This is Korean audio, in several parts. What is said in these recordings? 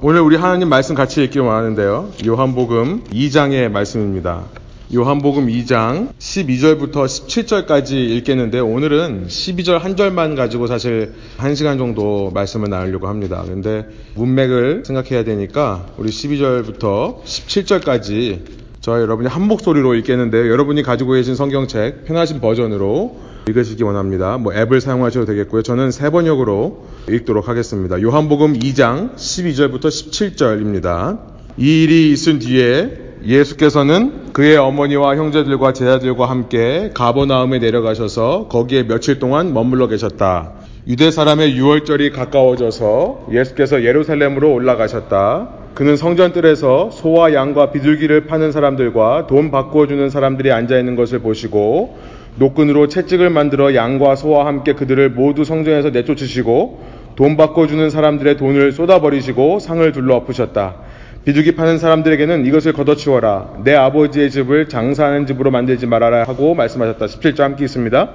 오늘 우리 하나님 말씀 같이 읽기 원하는데요. 요한복음 2장의 말씀입니다. 요한복음 2장 12절부터 17절까지 읽겠는데 오늘은 12절 한 절만 가지고 사실 1시간 정도 말씀을 나누려고 합니다. 근데 문맥을 생각해야 되니까 우리 12절부터 17절까지 저와 여러분이 한 목소리로 읽겠는데요. 여러분이 가지고 계신 성경책 편하신 버전으로 읽으시기 원합니다. 뭐 앱을 사용하셔도 되겠고요. 저는 세 번역으로 읽도록 하겠습니다. 요한복음 2장 12절부터 17절입니다. 이 일이 있은 뒤에 예수께서는 그의 어머니와 형제들과 제자들과 함께 가버나움에 내려가셔서 거기에 며칠 동안 머물러 계셨다. 유대 사람의 유월절이 가까워져서 예수께서 예루살렘으로 올라가셨다. 그는 성전뜰에서 소와 양과 비둘기를 파는 사람들과 돈 바꿔주는 사람들이 앉아 있는 것을 보시고 노끈으로 채찍을 만들어 양과 소와 함께 그들을 모두 성전에서 내쫓으시고 돈 바꿔주는 사람들의 돈을 쏟아버리시고 상을 둘러 엎으셨다. 비둘기 파는 사람들에게는 이것을 걷어치워라. 내 아버지의 집을 장사하는 집으로 만들지 말아라 하고 말씀하셨다. 17절 함께 있습니다.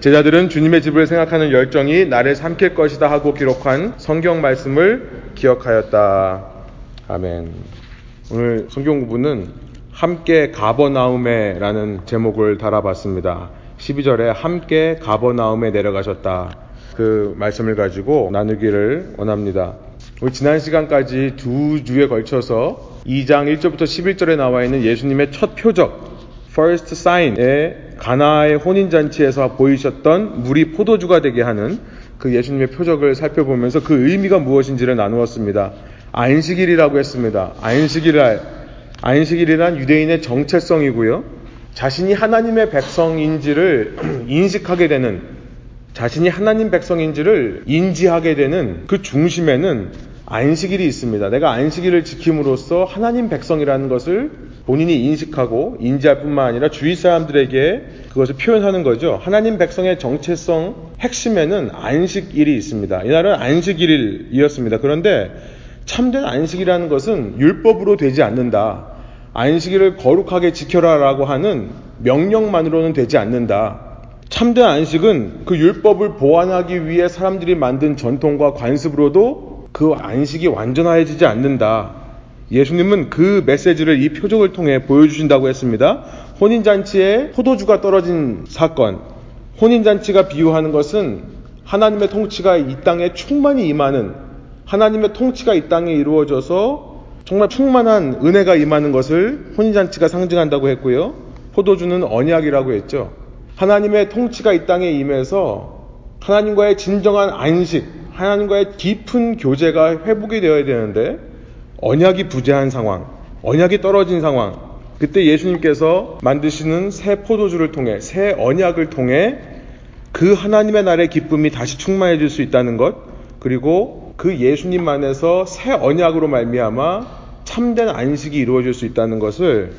제자들은 주님의 집을 생각하는 열정이 나를 삼킬 것이다 하고 기록한 성경 말씀을 기억하였다. 아멘. 오늘 성경 부분은 함께 가버나움에라는 제목을 달아봤습니다. 12절에 함께 가버나움에 내려가셨다. 그 말씀을 가지고 나누기를 원합니다. 우리 지난 시간까지 두 주에 걸쳐서 2장 1절부터 11절에 나와 있는 예수님의 첫 표적, first sign의 가나의 혼인잔치에서 보이셨던 물이 포도주가 되게 하는 그 예수님의 표적을 살펴보면서 그 의미가 무엇인지를 나누었습니다. 안식일이라고 했습니다. 안식일날, 안식일이란 유대인의 정체성이고요. 자신이 하나님의 백성인지를 인식하게 되는 자신이 하나님 백성인지를 인지하게 되는 그 중심에는 안식일이 있습니다. 내가 안식일을 지킴으로써 하나님 백성이라는 것을 본인이 인식하고 인지할 뿐만 아니라 주위 사람들에게 그것을 표현하는 거죠. 하나님 백성의 정체성 핵심에는 안식일이 있습니다. 이날은 안식일이었습니다. 그런데 참된 안식이라는 것은 율법으로 되지 않는다. 안식일을 거룩하게 지켜라라고 하는 명령만으로는 되지 않는다. 참된 안식은 그 율법을 보완하기 위해 사람들이 만든 전통과 관습으로도 그 안식이 완전해지지 않는다. 예수님은 그 메시지를 이 표적을 통해 보여주신다고 했습니다. 혼인잔치에 포도주가 떨어진 사건. 혼인잔치가 비유하는 것은 하나님의 통치가 이 땅에 충만히 임하는 하나님의 통치가 이 땅에 이루어져서 정말 충만한 은혜가 임하는 것을 혼인잔치가 상징한다고 했고요. 포도주는 언약이라고 했죠. 하나님의 통치가 이 땅에 임해서 하나님과의 진정한 안식, 하나님과의 깊은 교제가 회복이 되어야 되는데 언약이 부재한 상황, 언약이 떨어진 상황. 그때 예수님께서 만드시는 새 포도주를 통해 새 언약을 통해 그 하나님의 나라의 기쁨이 다시 충만해질 수 있다는 것, 그리고 그 예수님 안에서 새 언약으로 말미암아 참된 안식이 이루어질 수 있다는 것을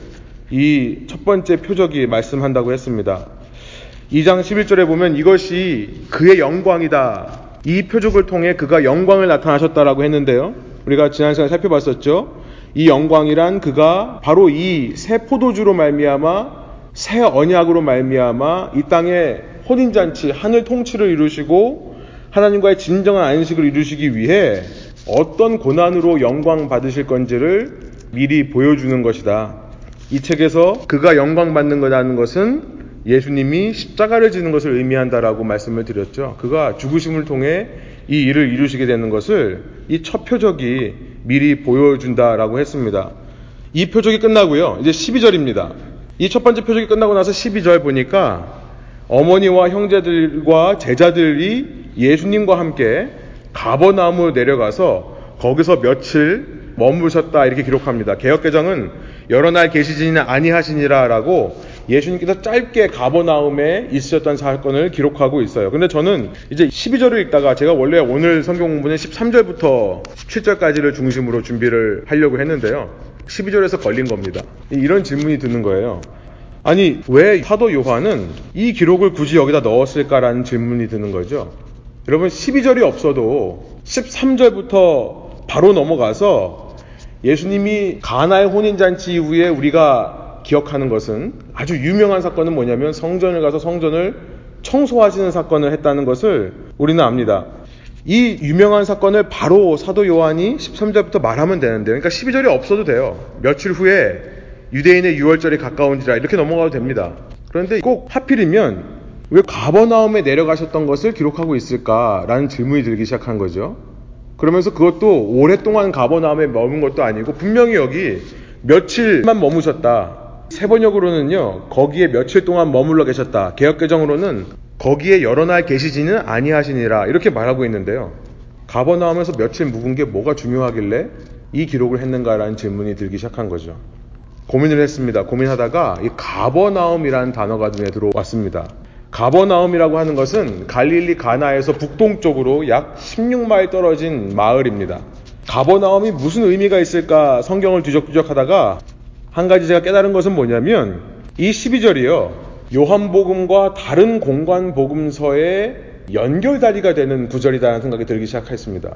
이 첫 번째 표적이 말씀한다고 했습니다. 2장 11절에 보면 이것이 그의 영광이다. 이 표적을 통해 그가 영광을 나타나셨다라고 했는데요. 우리가 지난 시간에 살펴봤었죠. 이 영광이란 그가 바로 이 새 포도주로 말미암아 새 언약으로 말미암아 이 땅에 혼인 잔치 하늘 통치를 이루시고 하나님과의 진정한 안식을 이루시기 위해 어떤 고난으로 영광 받으실 건지를 미리 보여주는 것이다. 이 책에서 그가 영광 받는 거라는 것은 예수님이 십자가를 지는 것을 의미한다라고 말씀을 드렸죠. 그가 죽으심을 통해 이 일을 이루시게 되는 것을 이 첫 표적이 미리 보여준다라고 했습니다. 이 표적이 끝나고요. 이제 12절입니다. 이 첫 번째 표적이 끝나고 나서 12절 보니까 어머니와 형제들과 제자들이 예수님과 함께 가버나무 내려가서 거기서 며칠 머무셨다 이렇게 기록합니다. 개혁개정은 여러 날 계시지는 아니하시니라라고 예수님께서 짧게 가버나움에 있으셨던 사건을 기록하고 있어요. 근데 저는 이제 12절을 읽다가 제가 원래 오늘 성경 공부는 13절부터 17절까지를 중심으로 준비를 하려고 했는데요. 12절에서 걸린 겁니다. 이런 질문이 드는 거예요. 아니, 왜 사도 요한은 이 기록을 굳이 여기다 넣었을까라는 질문이 드는 거죠. 여러분, 12절이 없어도 13절부터 바로 넘어가서 예수님이 가나의 혼인잔치 이후에 우리가 기억하는 것은 아주 유명한 사건은 뭐냐면 성전을 가서 성전을 청소하시는 사건을 했다는 것을 우리는 압니다. 이 유명한 사건을 바로 사도 요한이 13절부터 말하면 되는데요. 그러니까 12절이 없어도 돼요. 며칠 후에 유대인의 유월절이 가까운지라 이렇게 넘어가도 됩니다. 그런데 꼭 하필이면 왜 가버나움에 내려가셨던 것을 기록하고 있을까라는 질문이 들기 시작한 거죠. 그러면서 그것도 오랫동안 가버나움에 머문 것도 아니고 분명히 여기 며칠만 머무셨다. 세번역으로는요 거기에 며칠 동안 머물러 계셨다. 개혁개정으로는 거기에 여러 날 계시지는 아니하시니라 이렇게 말하고 있는데요. 가버나움에서 며칠 묵은 게 뭐가 중요하길래 이 기록을 했는가라는 질문이 들기 시작한 거죠. 고민을 했습니다. 고민하다가 이 가버나움이라는 단어가 눈에 들어왔습니다. 가버나움이라고 하는 것은 갈릴리 가나에서 북동쪽으로 약 16마일 떨어진 마을입니다. 가버나움이 무슨 의미가 있을까 성경을 뒤적뒤적 하다가 한 가지 제가 깨달은 것은 뭐냐면 이 12절이요. 요한복음과 다른 공관 복음서의 연결다리가 되는 구절이라는 생각이 들기 시작했습니다.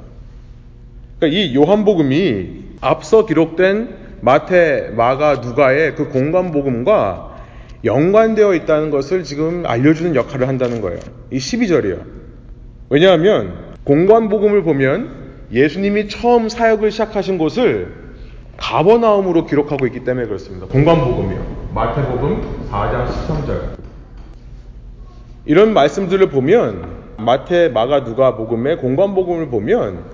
그러니까 이 요한복음이 앞서 기록된 마태, 마가, 누가의 그 공관복음과 연관되어 있다는 것을 지금 알려주는 역할을 한다는 거예요. 이 12절이요. 왜냐하면 공관복음을 보면 예수님이 처음 사역을 시작하신 곳을 가버나움으로 기록하고 있기 때문에 그렇습니다. 공관복음이요. 마태복음 4장 13절. 이런 말씀들을 보면 마태, 마가, 누가 복음의 공관복음을 보면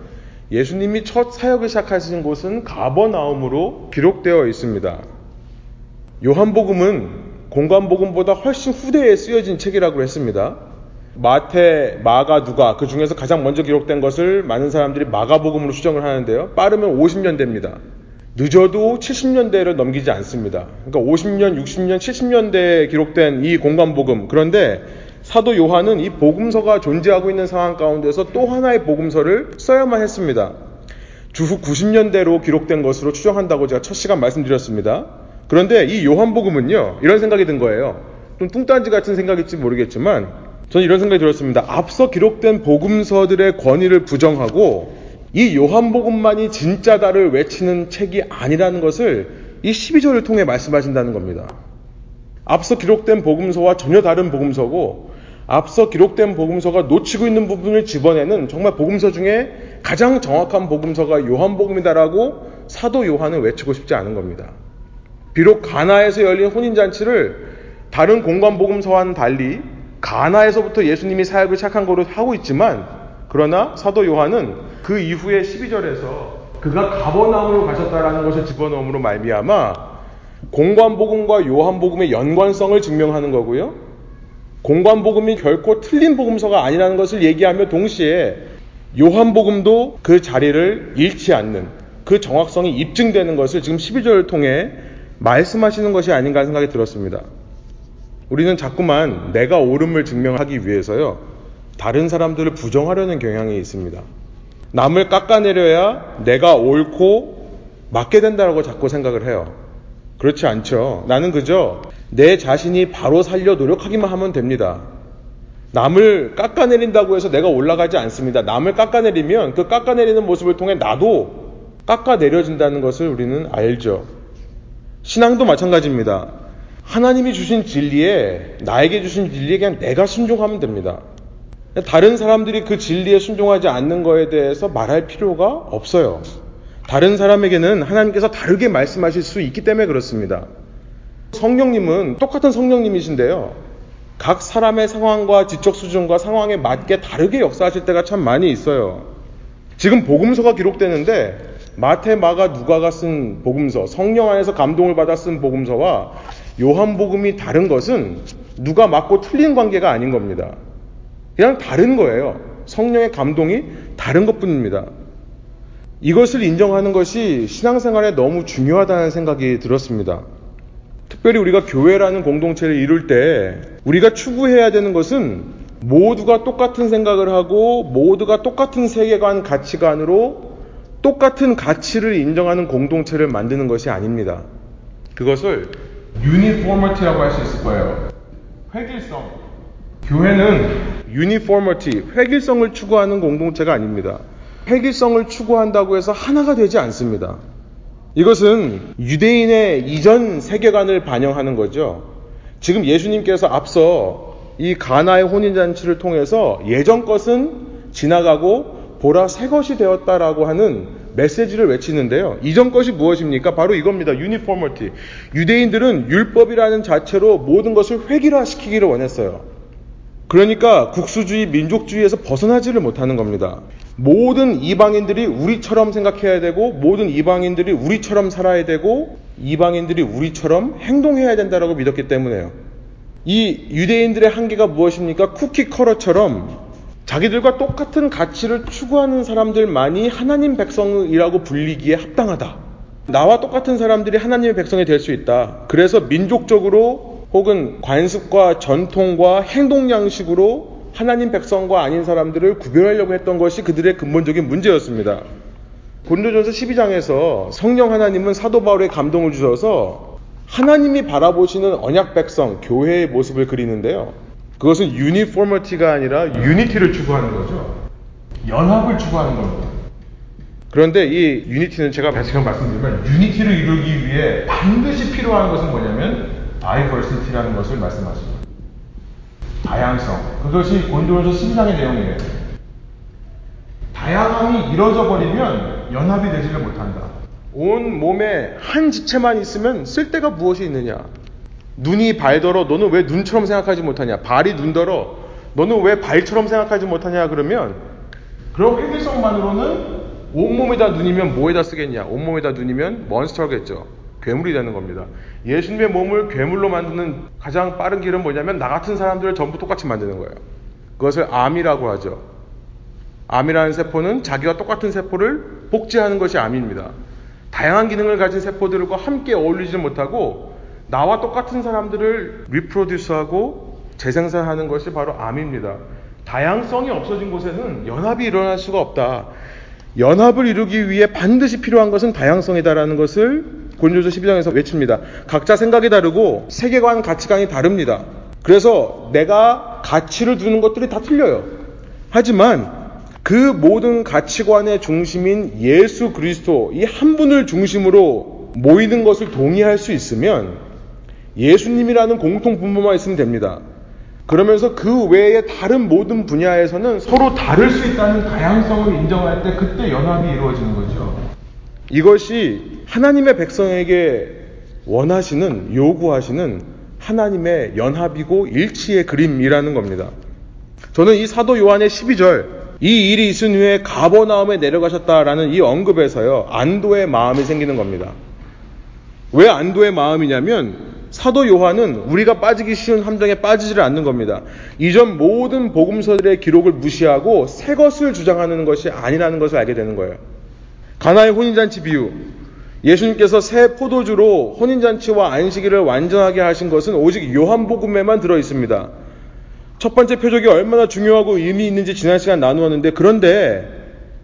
예수님이 첫 사역을 시작하신 곳은 가버나움으로 기록되어 있습니다. 요한복음은 공관복음보다 훨씬 후대에 쓰여진 책이라고 했습니다. 마태, 마가, 누가 그 중에서 가장 먼저 기록된 것을 많은 사람들이 마가복음으로 추정을 하는데요. 빠르면 50년대입니다. 늦어도 70년대를 넘기지 않습니다. 그러니까 50년, 60년, 70년대에 기록된 이 공관복음. 그런데 사도 요한은 이 복음서가 존재하고 있는 상황 가운데서 또 하나의 복음서를 써야만 했습니다. 주후 90년대로 기록된 것으로 추정한다고 제가 첫 시간 말씀드렸습니다. 그런데 이 요한복음은요, 이런 생각이 든 거예요. 좀 뚱딴지 같은 생각일지 모르겠지만, 저는 이런 생각이 들었습니다. 앞서 기록된 복음서들의 권위를 부정하고, 이 요한복음만이 진짜다를 외치는 책이 아니라는 것을 이 12절을 통해 말씀하신다는 겁니다. 앞서 기록된 복음서와 전혀 다른 복음서고, 앞서 기록된 복음서가 놓치고 있는 부분을 집어내는 정말 복음서 중에 가장 정확한 복음서가 요한복음이다라고 사도 요한은 외치고 싶지 않은 겁니다. 비록 가나에서 열린 혼인잔치를 다른 공관복음서와는 달리 가나에서부터 예수님이 사역을 시작한 거로 하고 있지만 그러나 사도 요한은 그 이후에 12절에서 그가 가버나움으로 가셨다라는 것을 집어넣음으로 말미암아 공관복음과 요한복음의 연관성을 증명하는 거고요. 공관복음이 결코 틀린 복음서가 아니라는 것을 얘기하며 동시에 요한복음도 그 자리를 잃지 않는 그 정확성이 입증되는 것을 지금 12절을 통해 말씀하시는 것이 아닌가 생각이 들었습니다. 우리는 자꾸만 내가 옳음을 증명하기 위해서요, 다른 사람들을 부정하려는 경향이 있습니다. 남을 깎아내려야 내가 옳고 맞게 된다고 자꾸 생각을 해요. 그렇지 않죠. 나는 그저 내 자신이 바로 살려 노력하기만 하면 됩니다. 남을 깎아내린다고 해서 내가 올라가지 않습니다. 남을 깎아내리면 그 깎아내리는 모습을 통해 나도 깎아내려진다는 것을 우리는 알죠. 신앙도 마찬가지입니다. 하나님이 주신 진리에 나에게 주신 진리에 그냥 내가 순종하면 됩니다. 다른 사람들이 그 진리에 순종하지 않는 거에 대해서 말할 필요가 없어요. 다른 사람에게는 하나님께서 다르게 말씀하실 수 있기 때문에 그렇습니다. 성령님은 똑같은 성령님이신데요. 각 사람의 상황과 지적 수준과 상황에 맞게 다르게 역사하실 때가 참 많이 있어요. 지금 복음서가 기록되는데 마태, 마가, 누가가 쓴 복음서, 성령 안에서 감동을 받아 쓴 복음서와 요한복음이 다른 것은 누가 맞고 틀린 관계가 아닌 겁니다. 그냥 다른 거예요. 성령의 감동이 다른 것 뿐입니다. 이것을 인정하는 것이 신앙생활에 너무 중요하다는 생각이 들었습니다. 특별히 우리가 교회라는 공동체를 이룰 때 우리가 추구해야 되는 것은 모두가 똑같은 생각을 하고 모두가 똑같은 세계관, 가치관으로 똑같은 가치를 인정하는 공동체를 만드는 것이 아닙니다. 그것을 유니포머티라고 할 수 있을 거예요. 획일성. 교회는 유니포머티, 획일성을 추구하는 공동체가 아닙니다. 획일성을 추구한다고 해서 하나가 되지 않습니다. 이것은 유대인의 이전 세계관을 반영하는 거죠. 지금 예수님께서 앞서 이 가나의 혼인잔치를 통해서 예전 것은 지나가고 보라 새 것이 되었다라고 하는 메시지를 외치는데요. 이전 것이 무엇입니까? 바로 이겁니다. 유니포머티. 유대인들은 율법이라는 자체로 모든 것을 획일화시키기를 원했어요. 그러니까 국수주의, 민족주의에서 벗어나지를 못하는 겁니다. 모든 이방인들이 우리처럼 생각해야 되고, 모든 이방인들이 우리처럼 살아야 되고, 이방인들이 우리처럼 행동해야 된다라고 믿었기 때문에요. 이 유대인들의 한계가 무엇입니까? 쿠키 커러처럼 자기들과 똑같은 가치를 추구하는 사람들만이 하나님 백성이라고 불리기에 합당하다. 나와 똑같은 사람들이 하나님의 백성이 될 수 있다. 그래서 민족적으로 혹은 관습과 전통과 행동 양식으로 하나님 백성과 아닌 사람들을 구별하려고 했던 것이 그들의 근본적인 문제였습니다. 고린도전서 12장에서 성령 하나님은 사도 바울에 감동을 주셔서 하나님이 바라보시는 언약 백성, 교회의 모습을 그리는데요. 그것은 uniformity가 아니라 unity를 추구하는 거죠. 연합을 추구하는 겁니다. 그런데 이 unity는 제가 지금 말씀드리면 unity를 이루기 위해 반드시 필요한 것은 뭐냐면 diversity라는 것을 말씀하십니다. 다양성. 그것이 고린도전서 12장의 내용이에요. 다양함이 이루어져 버리면 연합이 되지를 못한다. 온 몸에 한 지체만 있으면 쓸데가 무엇이 있느냐? 눈이 발더러 너는 왜 눈처럼 생각하지 못하냐? 발이 눈더러 너는 왜 발처럼 생각하지 못하냐? 그러면 그런 회계성만으로는 온몸에다 눈이면 뭐에다 쓰겠냐? 온몸에다 눈이면 몬스터겠죠. 괴물이 되는 겁니다. 예수님의 몸을 괴물로 만드는 가장 빠른 길은 뭐냐면 나 같은 사람들을 전부 똑같이 만드는 거예요. 그것을 암이라고 하죠. 암이라는 세포는 자기와 똑같은 세포를 복제하는 것이 암입니다. 다양한 기능을 가진 세포들과 함께 어울리지 못하고 나와 똑같은 사람들을 리프로듀스하고 재생산하는 것이 바로 암입니다. 다양성이 없어진 곳에는 연합이 일어날 수가 없다. 연합을 이루기 위해 반드시 필요한 것은 다양성이다라는 것을 고린도서 12장에서 외칩니다. 각자 생각이 다르고 세계관, 가치관이 다릅니다. 그래서 내가 가치를 두는 것들이 다 틀려요. 하지만 그 모든 가치관의 중심인 예수 그리스도 이 한 분을 중심으로 모이는 것을 동의할 수 있으면 예수님이라는 공통 분모만 있으면 됩니다. 그러면서 그 외에 다른 모든 분야에서는 서로 다를 수 있다는 다양성을 인정할 때 그때 연합이 이루어지는 거죠. 이것이 하나님의 백성에게 원하시는, 요구하시는 하나님의 연합이고 일치의 그림이라는 겁니다. 저는 이 사도 요한의 12절, 이 일이 있은 후에 가버나움에 내려가셨다라는 이 언급에서요, 안도의 마음이 생기는 겁니다. 왜 안도의 마음이냐면, 사도 요한은 우리가 빠지기 쉬운 함정에 빠지지를 않는 겁니다. 이전 모든 복음서들의 기록을 무시하고 새 것을 주장하는 것이 아니라는 것을 알게 되는 거예요. 가나의 혼인잔치 비유. 예수님께서 새 포도주로 혼인잔치와 안식일을 완전하게 하신 것은 오직 요한복음에만 들어 있습니다. 첫 번째 표적이 얼마나 중요하고 의미 있는지 지난 시간 나누었는데 그런데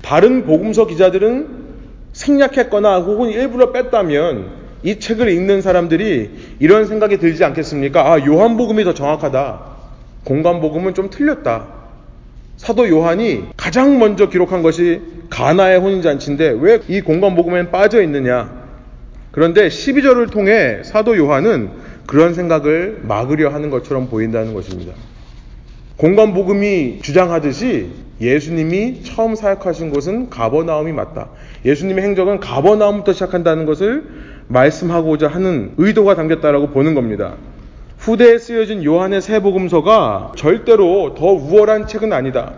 다른 복음서 기자들은 생략했거나 혹은 일부러 뺐다면 이 책을 읽는 사람들이 이런 생각이 들지 않겠습니까? 아, 요한복음이 더 정확하다. 공간복음은 좀 틀렸다. 사도 요한이 가장 먼저 기록한 것이 가나의 혼인잔치인데 왜 이 공간복음엔 빠져 있느냐? 그런데 12절을 통해 사도 요한은 그런 생각을 막으려 하는 것처럼 보인다는 것입니다. 공간복음이 주장하듯이 예수님이 처음 사역하신 곳은 가버나움이 맞다. 예수님의 행적은 가버나움부터 시작한다는 것을 말씀하고자 하는 의도가 담겼다라고 보는 겁니다. 후대에 쓰여진 요한의 새 복음서가 절대로 더 우월한 책은 아니다.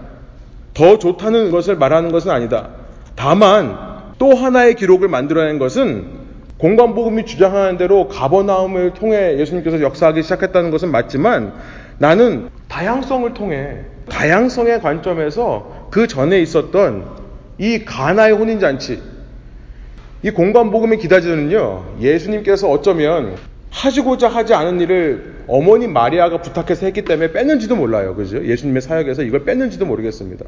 더 좋다는 것을 말하는 것은 아니다. 다만 또 하나의 기록을 만들어낸 것은 공간복음이 주장하는 대로 가버나움을 통해 예수님께서 역사하기 시작했다는 것은 맞지만 나는 다양성을 통해 다양성의 관점에서 그 전에 있었던 이 가나의 혼인잔치 이 공간 복음의 기다지는요, 예수님께서 어쩌면 하시고자 하지 않은 일을 어머니 마리아가 부탁해서 했기 때문에 뺐는지도 몰라요. 그죠? 예수님의 사역에서 이걸 뺐는지도 모르겠습니다.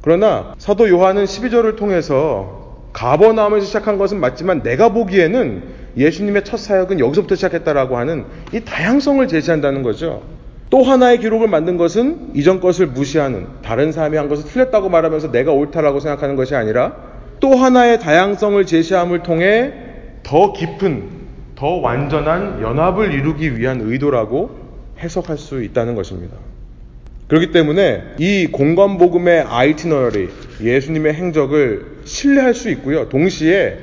그러나 사도 요한은 12절을 통해서 가버나움에서 시작한 것은 맞지만 내가 보기에는 예수님의 첫 사역은 여기서부터 시작했다라고 하는 이 다양성을 제시한다는 거죠. 또 하나의 기록을 만든 것은 이전 것을 무시하는 다른 사람이 한 것을 틀렸다고 말하면서 내가 옳다라고 생각하는 것이 아니라 또 하나의 다양성을 제시함을 통해 더 깊은, 더 완전한 연합을 이루기 위한 의도라고 해석할 수 있다는 것입니다. 그렇기 때문에 이 공간복음의 아이티너리, 예수님의 행적을 신뢰할 수 있고요. 동시에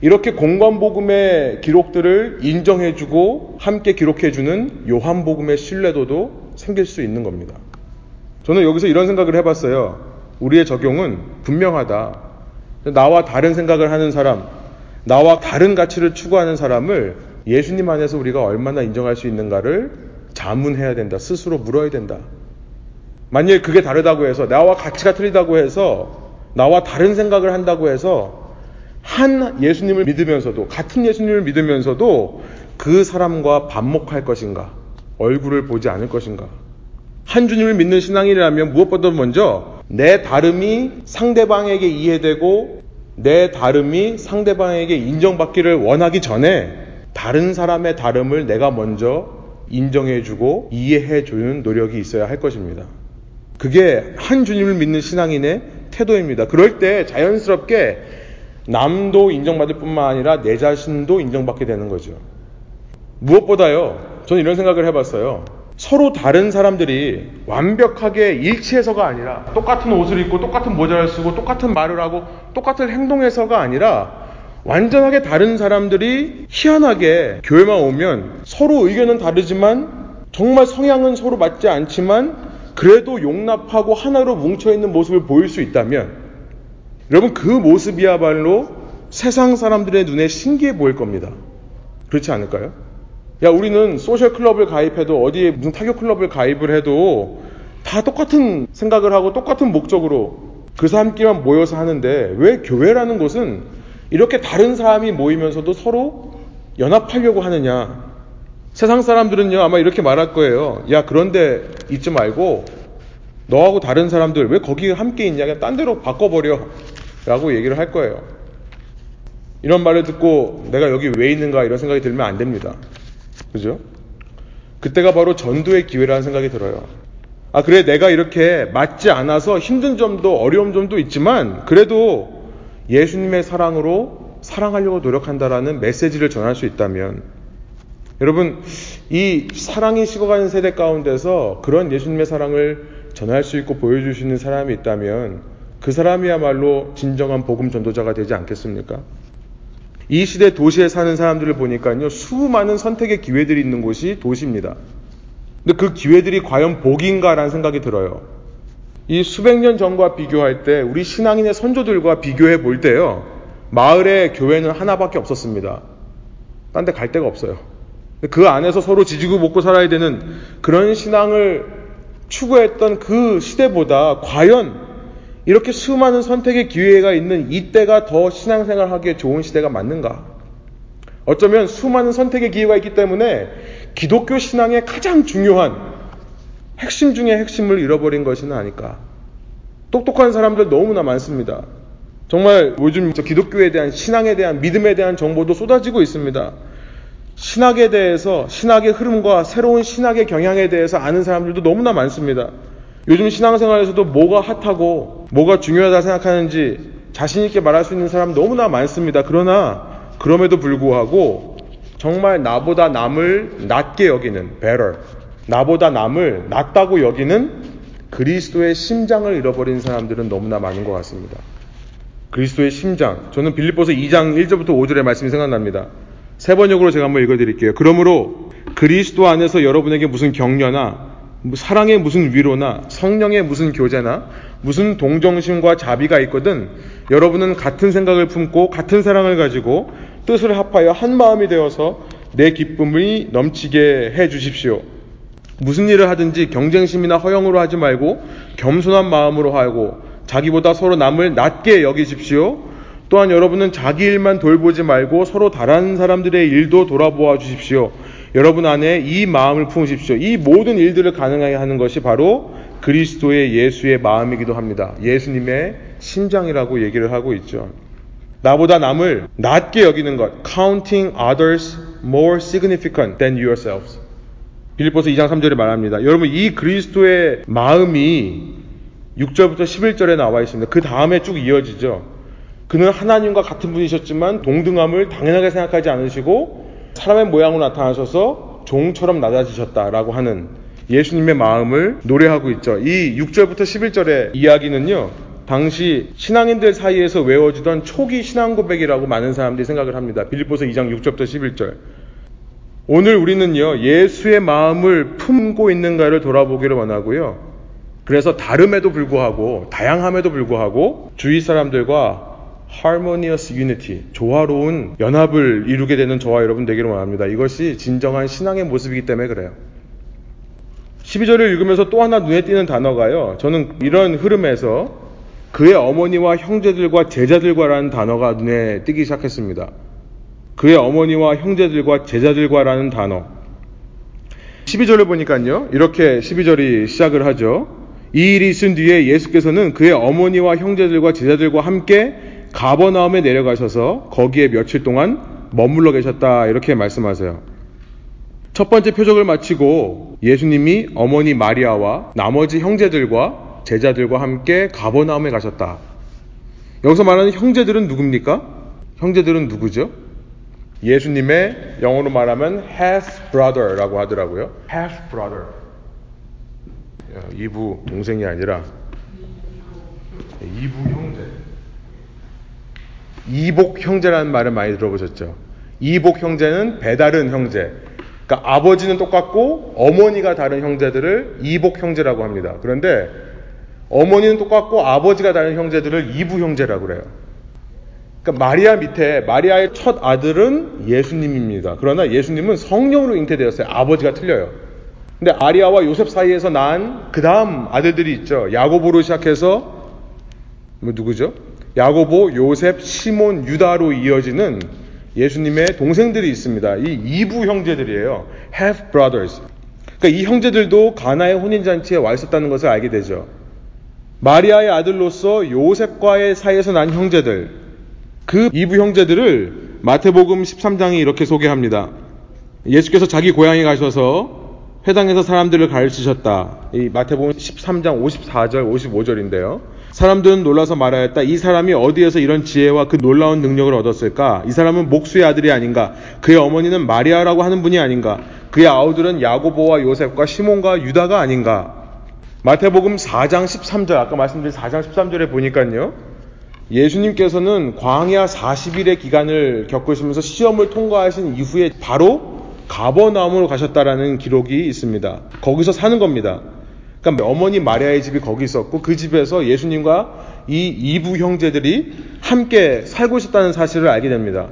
이렇게 공관복음의 기록들을 인정해주고 함께 기록해주는 요한복음의 신뢰도도 생길 수 있는 겁니다. 저는 여기서 이런 생각을 해봤어요. 우리의 적용은 분명하다. 나와 다른 생각을 하는 사람, 나와 다른 가치를 추구하는 사람을 예수님 안에서 우리가 얼마나 인정할 수 있는가를 자문해야 된다. 스스로 물어야 된다. 만일 그게 다르다고 해서, 나와 가치가 틀리다고 해서, 나와 다른 생각을 한다고 해서, 한 예수님을 믿으면서도 같은 예수님을 믿으면서도 그 사람과 반목할 것인가? 얼굴을 보지 않을 것인가? 한 주님을 믿는 신앙이라면 무엇보다 먼저 내 다름이 상대방에게 이해되고 내 다름이 상대방에게 인정받기를 원하기 전에 다른 사람의 다름을 내가 먼저 인정해주고 이해해주는 노력이 있어야 할 것입니다. 그게 한 주님을 믿는 신앙인의 태도입니다. 그럴 때 자연스럽게 남도 인정받을 뿐만 아니라 내 자신도 인정받게 되는 거죠. 무엇보다요, 저는 이런 생각을 해봤어요. 서로 다른 사람들이 완벽하게 일치해서가 아니라 똑같은 옷을 입고 똑같은 모자를 쓰고 똑같은 말을 하고 똑같은 행동해서가 아니라 완전하게 다른 사람들이 희한하게 교회만 오면 서로 의견은 다르지만 정말 성향은 서로 맞지 않지만 그래도 용납하고 하나로 뭉쳐있는 모습을 보일 수 있다면 여러분 그 모습이야말로 세상 사람들의 눈에 신기해 보일 겁니다. 그렇지 않을까요? 야 우리는 소셜 클럽을 가입해도 어디에 무슨 타격 클럽을 가입을 해도 다 똑같은 생각을 하고 똑같은 목적으로 그 사람끼리만 모여서 하는데 왜 교회라는 곳은 이렇게 다른 사람이 모이면서도 서로 연합하려고 하느냐? 세상 사람들은요 아마 이렇게 말할 거예요. 야 그런데 잊지 말고 너하고 다른 사람들 왜 거기 함께 있냐? 그냥 딴 데로 바꿔버려. 라고 얘기를 할 거예요. 이런 말을 듣고 내가 여기 왜 있는가 이런 생각이 들면 안 됩니다. 그죠? 그때가 바로 전도의 기회라는 생각이 들어요. 아, 그래, 내가 이렇게 맞지 않아서 힘든 점도 어려운 점도 있지만, 그래도 예수님의 사랑으로 사랑하려고 노력한다라는 메시지를 전할 수 있다면, 여러분, 이 사랑이 식어가는 세대 가운데서 그런 예수님의 사랑을 전할 수 있고 있는 사람이 있다면, 그 사람이야말로 진정한 복음 전도자가 되지 않겠습니까? 이 시대 도시에 사는 사람들을 보니까요, 수많은 선택의 기회들이 있는 곳이 도시입니다. 근데 그 기회들이 과연 복인가라는 생각이 들어요. 이 수백 년 전과 비교할 때 우리 신앙인의 선조들과 비교해 볼 때요, 마을에 교회는 하나밖에 없었습니다. 딴 데 갈 데가 없어요. 그 안에서 서로 지지고 먹고 살아야 되는 그런 신앙을 추구했던 그 시대보다 과연 이렇게 수많은 선택의 기회가 있는 이때가 더 신앙생활 하기에 좋은 시대가 맞는가? 어쩌면 수많은 선택의 기회가 있기 때문에 기독교 신앙의 가장 중요한 핵심 중의 핵심을 잃어버린 것은 아닐까. 똑똑한 사람들 너무나 많습니다. 정말 요즘 기독교에 대한 신앙에 대한 믿음에 대한 정보도 쏟아지고 있습니다. 신학에 대해서 신학의 흐름과 새로운 신학의 경향에 대해서 아는 사람들도 너무나 많습니다. 요즘 신앙생활에서도 뭐가 핫하고 뭐가 중요하다 생각하는지 자신있게 말할 수 있는 사람 너무나 많습니다. 그러나 그럼에도 불구하고 정말 나보다 남을 낮게 여기는 better, 나보다 남을 낮다고 여기는 그리스도의 심장을 잃어버린 사람들은 너무나 많은 것 같습니다. 그리스도의 심장. 저는 빌립보서 2장 1절부터 5절의 말씀이 생각납니다. 세 번역으로 제가 한번 읽어드릴게요. 그러므로 그리스도 안에서 여러분에게 무슨 격려나 뭐 사랑의 무슨 위로나 성령의 무슨 교제나 무슨 동정심과 자비가 있거든 여러분은 같은 생각을 품고 같은 사랑을 가지고 뜻을 합하여 한 마음이 되어서 내 기쁨이 넘치게 해 주십시오. 무슨 일을 하든지 경쟁심이나 허영으로 하지 말고 겸손한 마음으로 하고 자기보다 서로 남을 낮게 여기십시오. 또한 여러분은 자기 일만 돌보지 말고 서로 다른 사람들의 일도 돌아보아 주십시오. 여러분 안에 이 마음을 품으십시오. 이 모든 일들을 가능하게 하는 것이 바로 그리스도의 예수의 마음이기도 합니다. 예수님의 심장이라고 얘기를 하고 있죠. 나보다 남을 낮게 여기는 것. counting others more significant than yourselves. 빌립보서 2장 3절에 말합니다. 여러분 이 그리스도의 마음이 6절부터 11절에 나와 있습니다. 그 다음에 쭉 이어지죠. 그는 하나님과 같은 분이셨지만 동등함을 당연하게 생각하지 않으시고 사람의 모양으로 나타나셔서 종처럼 낮아지셨다라고 하는 예수님의 마음을 노래하고 있죠. 이 6절부터 11절의 이야기는요, 당시 신앙인들 사이에서 외워지던 초기 신앙 고백이라고 많은 사람들이 생각을 합니다. 빌립보서 2장 6절부터 11절. 오늘 우리는요, 예수의 마음을 품고 있는가를 돌아보기를 원하고요. 그래서 다름에도 불구하고, 다양함에도 불구하고, 주위 사람들과 harmonious unity, 조화로운 연합을 이루게 되는 저와 여러분 되기를 원합니다. 이것이 진정한 신앙의 모습이기 때문에 그래요. 12절을 읽으면서 또 하나 눈에 띄는 단어가요. 저는 이런 흐름에서 그의 어머니와 형제들과 제자들과라는 단어가 눈에 띄기 시작했습니다. 그의 어머니와 형제들과 제자들과라는 단어. 12절을 보니까요. 이렇게 12절이 시작을 하죠. 이 일이 있은 뒤에 예수께서는 그의 어머니와 형제들과 제자들과 함께 가버나움에 내려가셔서 거기에 며칠 동안 머물러 계셨다. 이렇게 말씀하세요. 첫 번째 표적을 마치고 예수님이 어머니 마리아와 나머지 형제들과 제자들과 함께 가버나움에 가셨다. 여기서 말하는 형제들은 누굽니까? 형제들은 누구죠? 예수님의 영어로 말하면 half brother라고 하더라고요. half brother. 이부 동생이 아니라 이부 형제. 이복 형제라는 말을 많이 들어보셨죠? 이복 형제는 배다른 형제. 그러니까 아버지는 똑같고 어머니가 다른 형제들을 이복 형제라고 합니다. 그런데 어머니는 똑같고 아버지가 다른 형제들을 이부 형제라고 그래요. 그러니까 마리아 밑에 마리아의 첫 아들은 예수님입니다. 그러나 예수님은 성령으로 잉태되었어요. 아버지가 틀려요. 근데 아리아와 요셉 사이에서 난그 다음 아들들이 있죠. 야고보로 시작해서 뭐 누구죠? 야고보, 요셉, 시몬, 유다로 이어지는 예수님의 동생들이 있습니다. 이 이부 형제들이에요. half brothers. 그러니까 이 형제들도 가나의 혼인잔치에 와 있었다는 것을 알게 되죠. 마리아의 아들로서 요셉과의 사이에서 난 형제들, 그 이부 형제들을 마태복음 13장이 이렇게 소개합니다. 예수께서 자기 고향에 가셔서 회당에서 사람들을 가르치셨다. 이 마태복음 13장 54절, 55절인데요. 사람들은 놀라서 말하였다. 이 사람이 어디에서 이런 지혜와 그 놀라운 능력을 얻었을까? 이 사람은 목수의 아들이 아닌가? 그의 어머니는 마리아라고 하는 분이 아닌가? 그의 아우들은 야고보와 요셉과 시몬과 유다가 아닌가? 마태복음 4장 13절, 아까 말씀드린 4장 13절에 보니까요. 예수님께서는 광야 40일의 기간을 겪으시면서 시험을 통과하신 이후에 바로 가버나움으로 가셨다라는 기록이 있습니다. 거기서 사는 겁니다. 그러니까 어머니 마리아의 집이 거기 있었고 그 집에서 예수님과 이 이부 형제들이 함께 살고 있었다는 사실을 알게 됩니다.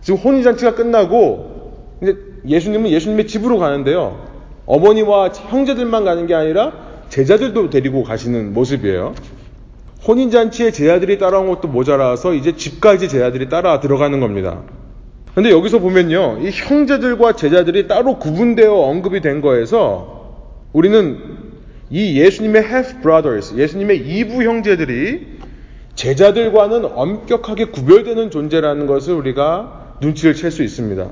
지금 혼인잔치가 끝나고 이제 예수님은 예수님의 집으로 가는데요. 어머니와 형제들만 가는 게 아니라 제자들도 데리고 가시는 모습이에요. 혼인잔치에 제자들이 따라온 것도 모자라서 이제 집까지 제자들이 따라 들어가는 겁니다. 근데 여기서 보면요. 이 형제들과 제자들이 따로 구분되어 언급이 된 거에서 우리는 이 예수님의 half brothers, 예수님의 이부 형제들이 제자들과는 엄격하게 구별되는 존재라는 것을 우리가 눈치를 챌 수 있습니다.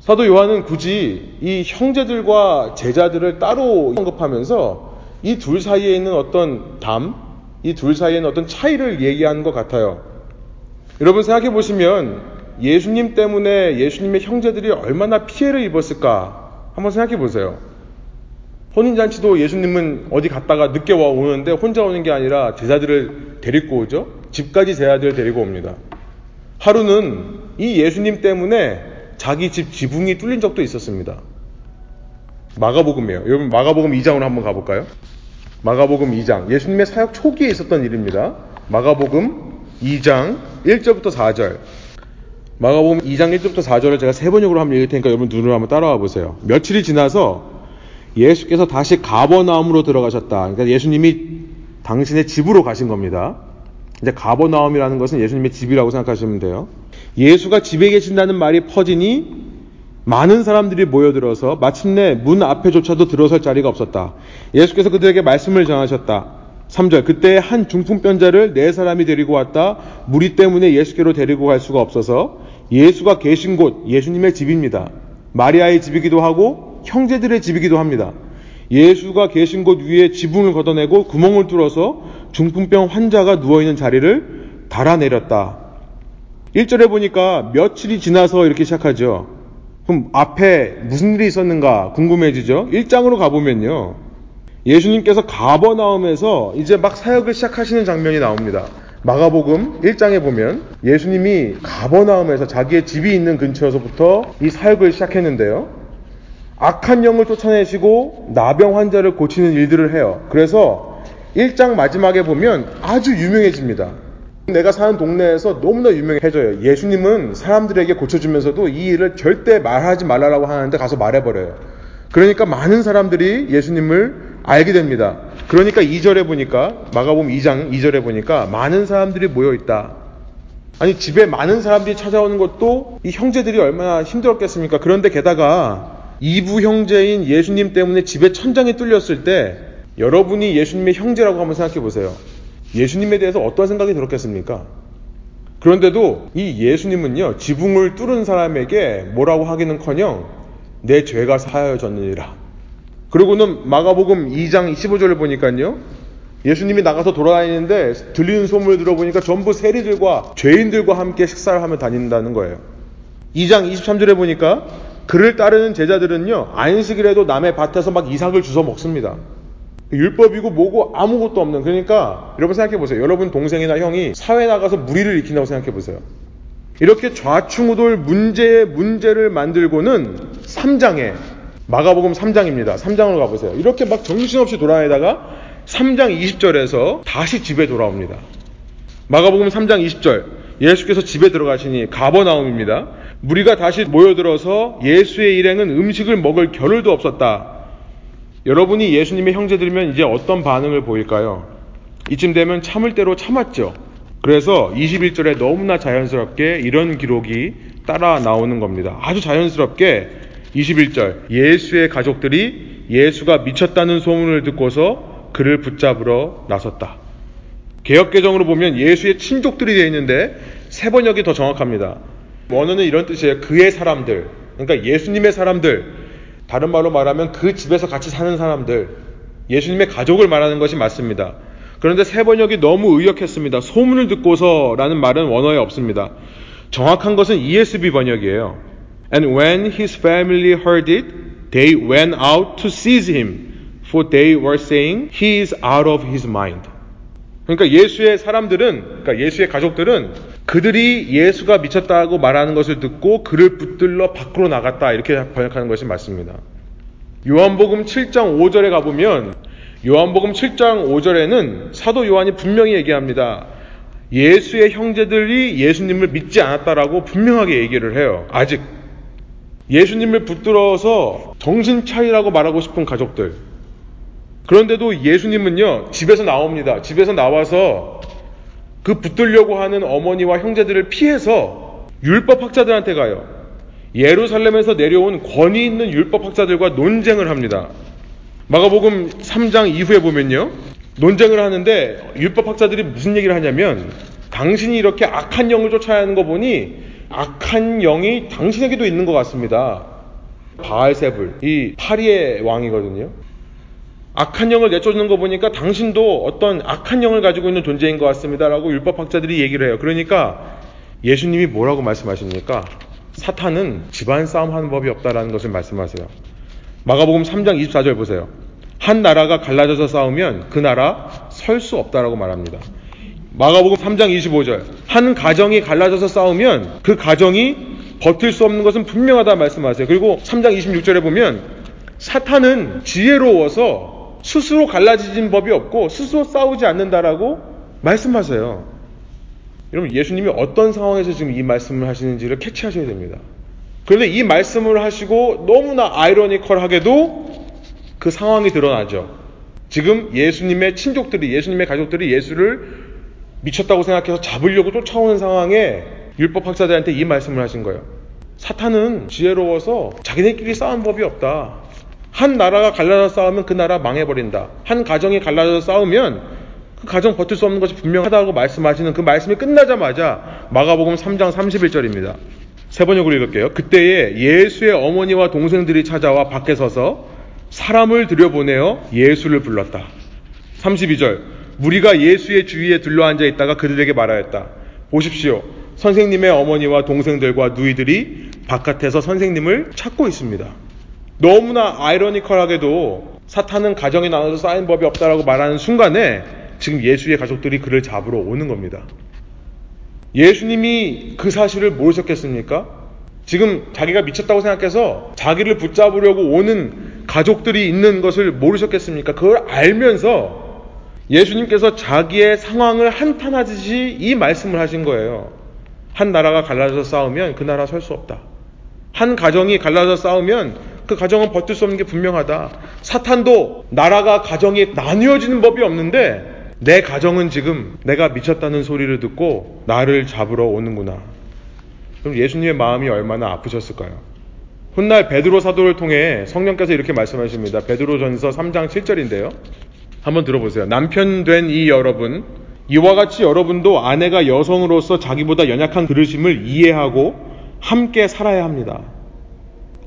사도 요한은 굳이 이 형제들과 제자들을 따로 언급하면서 이 둘 사이에 있는 어떤 담, 이 둘 사이에 있는 어떤 차이를 얘기하는 것 같아요. 여러분 생각해 보시면 예수님 때문에 예수님의 형제들이 얼마나 피해를 입었을까 한번 생각해 보세요. 혼인잔치도 예수님은 어디 갔다가 늦게 와 오는데 혼자 오는 게 아니라 제자들을 데리고 오죠. 집까지 제자들을 데리고 옵니다. 하루는 이 예수님 때문에 자기 집 지붕이 뚫린 적도 있었습니다. 마가복음이에요. 여러분 마가복음 2장으로 한번 가볼까요? 마가복음 2장 예수님의 사역 초기에 있었던 일입니다. 마가복음 2장 1절부터 4절 마가복음 2장 1절부터 4절을 제가 세 번역으로 한번 읽을 테니까 여러분 눈으로 한번 따라와 보세요. 며칠이 지나서 예수께서 다시 가버나움으로 들어가셨다. 그러니까 예수님이 당신의 집으로 가신 겁니다. 이제 가버나움이라는 것은 예수님의 집이라고 생각하시면 돼요. 예수가 집에 계신다는 말이 퍼지니 많은 사람들이 모여들어서 마침내 문 앞에조차도 들어설 자리가 없었다. 예수께서 그들에게 말씀을 전하셨다. 3절 그때 한 중풍병자를 네 사람이 데리고 왔다. 무리 때문에 예수께로 데리고 갈 수가 없어서 예수가 계신 곳 예수님의 집입니다. 마리아의 집이기도 하고 형제들의 집이기도 합니다. 예수가 계신 곳 위에 지붕을 걷어내고 구멍을 뚫어서 중풍병 환자가 누워있는 자리를 달아내렸다. 1절에 보니까 며칠이 지나서 이렇게 시작하죠. 그럼 앞에 무슨 일이 있었는가 궁금해지죠? 1장으로 가보면요. 예수님께서 가버나움에서 이제 막 사역을 시작하시는 장면이 나옵니다. 마가복음 1장에 보면 예수님이 가버나움에서 자기의 집이 있는 근처에서부터 이 사역을 시작했는데요. 악한 영을 쫓아내시고 나병 환자를 고치는 일들을 해요. 그래서 1장 마지막에 보면 아주 유명해집니다. 내가 사는 동네에서 너무나 유명해져요. 예수님은 사람들에게 고쳐주면서도 이 일을 절대 말하지 말라고 하는데 가서 말해버려요. 그러니까 많은 사람들이 예수님을 알게 됩니다. 그러니까 2절에 보니까 마가복음 2장 2절에 보니까 많은 사람들이 모여 있다. 아니 집에 많은 사람들이 찾아오는 것도 이 형제들이 얼마나 힘들었겠습니까? 그런데 게다가 이부 형제인 예수님 때문에 집에 천장이 뚫렸을 때 여러분이 예수님의 형제라고 한번 생각해 보세요. 예수님에 대해서 어떤 생각이 들었겠습니까? 그런데도 이 예수님은요, 지붕을 뚫은 사람에게 뭐라고 하기는 커녕 내 죄가 사하여졌느니라. 그리고는 마가복음 2장 15절을 보니까요, 예수님이 나가서 돌아다니는데 들리는 소문을 들어보니까 전부 세리들과 죄인들과 함께 식사를 하며 다닌다는 거예요. 2장 23절에 보니까 그를 따르는 제자들은요, 안식일에도 남의 밭에서 막 이삭을 주워 먹습니다. 율법이고 뭐고 아무것도 없는 그러니까 여러분 생각해 보세요. 여러분 동생이나 형이 사회 나가서 무리를 일으킨다고 생각해 보세요. 이렇게 좌충우돌 문제에 문제를 만들고는 3장에 마가복음 3장입니다. 3장으로 가보세요. 이렇게 막 정신없이 돌아다니다가 3장 20절에서 다시 집에 돌아옵니다. 마가복음 3장 20절 예수께서 집에 들어가시니 가버나움입니다. 무리가 다시 모여들어서 예수의 일행은 음식을 먹을 겨를도 없었다. 여러분이 예수님의 형제들이면 이제 어떤 반응을 보일까요? 이쯤 되면 참을 대로 참았죠. 그래서 21절에 너무나 자연스럽게 이런 기록이 따라 나오는 겁니다. 아주 자연스럽게 21절 예수의 가족들이 예수가 미쳤다는 소문을 듣고서 그를 붙잡으러 나섰다. 개혁개정으로 보면 예수의 친족들이 되어 있는데 세 번역이 더 정확합니다. 원어는 이런 뜻이에요. 그의 사람들. 그러니까 예수님의 사람들. 다른 말로 말하면 그 집에서 같이 사는 사람들, 예수님의 가족을 말하는 것이 맞습니다. 그런데 세 번역이 너무 의역했습니다. 소문을 듣고서라는 말은 원어에 없습니다. 정확한 것은 ESB 번역이에요. And when his family heard it, they went out to seize him, for they were saying he is out of his mind. 그러니까 예수의 사람들은, 그러니까 예수의 가족들은 그들이 예수가 미쳤다고 말하는 것을 듣고 그를 붙들러 밖으로 나갔다. 이렇게 번역하는 것이 맞습니다. 요한복음 7장 5절에 가보면 요한복음 7장 5절에는 사도 요한이 분명히 얘기합니다. 예수의 형제들이 예수님을 믿지 않았다라고 분명하게 얘기를 해요. 아직. 예수님을 붙들어서 정신 차리라고 말하고 싶은 가족들, 그런데도 예수님은요, 집에서 나옵니다. 집에서 나와서 그 붙들려고 하는 어머니와 형제들을 피해서 율법학자들한테 가요. 예루살렘에서 내려온 권위 있는 율법학자들과 논쟁을 합니다. 마가복음 3장 이후에 보면요. 논쟁을 하는데 율법학자들이 무슨 얘기를 하냐면 당신이 이렇게 악한 영을 쫓아야 하는 거 보니 악한 영이 당신에게도 있는 것 같습니다. 바알세불, 이 파리의 왕이거든요. 악한 영을 내쫓는 거 보니까 당신도 어떤 악한 영을 가지고 있는 존재인 것 같습니다라고 율법학자들이 얘기를 해요. 그러니까 예수님이 뭐라고 말씀하십니까? 사탄은 집안 싸움 하는 법이 없다라는 것을 말씀하세요. 마가복음 3장 24절 보세요. 한 나라가 갈라져서 싸우면 그 나라 설 수 없다라고 말합니다. 마가복음 3장 25절. 한 가정이 갈라져서 싸우면 그 가정이 버틸 수 없는 것은 분명하다 말씀하세요. 그리고 3장 26절에 보면 사탄은 지혜로워서 스스로 갈라지진 법이 없고 스스로 싸우지 않는다라고 말씀하세요. 여러분 예수님이 어떤 상황에서 지금 이 말씀을 하시는지를 캐치하셔야 됩니다. 그런데 이 말씀을 하시고 너무나 아이러니컬하게도 그 상황이 드러나죠. 지금 예수님의 친족들이 예수님의 가족들이 예수를 미쳤다고 생각해서 잡으려고 쫓아오는 상황에 율법 학자들한테 이 말씀을 하신 거예요. 사탄은 지혜로워서 자기네끼리 싸운 법이 없다. 한 나라가 갈라져 싸우면 그 나라 망해버린다. 한 가정이 갈라져 싸우면 그 가정 버틸 수 없는 것이 분명하다고 말씀하시는 그 말씀이 끝나자마자 마가복음 3장 31절입니다. 세 번역으로 읽을게요. 그때에 예수의 어머니와 동생들이 찾아와 밖에 서서 사람을 들여보내어 예수를 불렀다. 32절. 무리가 예수의 주위에 둘러앉아 있다가 그들에게 말하였다. 보십시오. 선생님의 어머니와 동생들과 누이들이 바깥에서 선생님을 찾고 있습니다. 너무나 아이러니컬하게도 사탄은 가정이 나눠서 쌓인 법이 없다라고 말하는 순간에 지금 예수의 가족들이 그를 잡으러 오는 겁니다. 예수님이 그 사실을 모르셨겠습니까? 지금 자기가 미쳤다고 생각해서 자기를 붙잡으려고 오는 가족들이 있는 것을 모르셨겠습니까? 그걸 알면서 예수님께서 자기의 상황을 한탄하듯이 이 말씀을 하신 거예요. 한 나라가 갈라져 싸우면 그 나라 설 수 없다. 한 가정이 갈라져 싸우면 그 가정은 버틸 수 없는 게 분명하다. 사탄도 나라가 가정이 나뉘어지는 법이 없는데 내 가정은 지금 내가 미쳤다는 소리를 듣고 나를 잡으러 오는구나. 그럼 예수님의 마음이 얼마나 아프셨을까요? 훗날 베드로 사도를 통해 성령께서 이렇게 말씀하십니다. 베드로전서 3장 7절인데요. 한번 들어보세요. 남편 된 이 여러분, 이와 같이 여러분도 아내가 여성으로서 자기보다 연약한 그릇임을 이해하고 함께 살아야 합니다.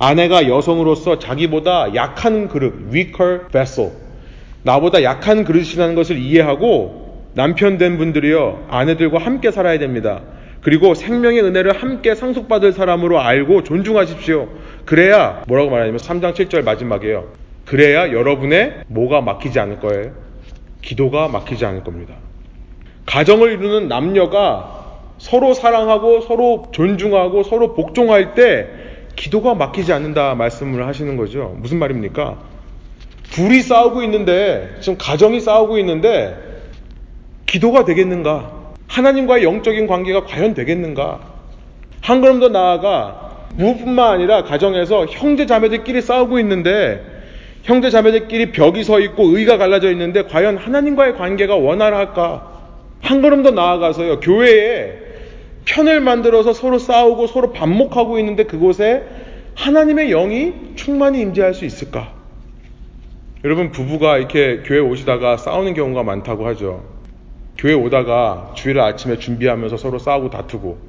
아내가 여성으로서 자기보다 약한 그릇, weaker vessel, 나보다 약한 그릇이라는 것을 이해하고 남편 된 분들이요, 아내들과 함께 살아야 됩니다. 그리고 생명의 은혜를 함께 상속받을 사람으로 알고 존중하십시오. 그래야, 뭐라고 말하냐면 3장 7절 마지막에요. 그래야 여러분의 뭐가 막히지 않을 거예요. 기도가 막히지 않을 겁니다. 가정을 이루는 남녀가 서로 사랑하고 서로 존중하고 서로 복종할 때 기도가 막히지 않는다 말씀을 하시는 거죠. 무슨 말입니까? 둘이 싸우고 있는데, 지금 가정이 싸우고 있는데, 기도가 되겠는가? 하나님과의 영적인 관계가 과연 되겠는가? 한 걸음 더 나아가, 무뿐만 아니라 가정에서 형제 자매들끼리 싸우고 있는데, 형제 자매들끼리 벽이 서 있고 의가 갈라져 있는데, 과연 하나님과의 관계가 원활할까? 한 걸음 더 나아가서요, 교회에 편을 만들어서 서로 싸우고 서로 반목하고 있는데 그곳에 하나님의 영이 충만히 임재할 수 있을까? 여러분 부부가 이렇게 교회 오시다가 싸우는 경우가 많다고 하죠. 교회 오다가 주일을 아침에 준비하면서 서로 싸우고 다투고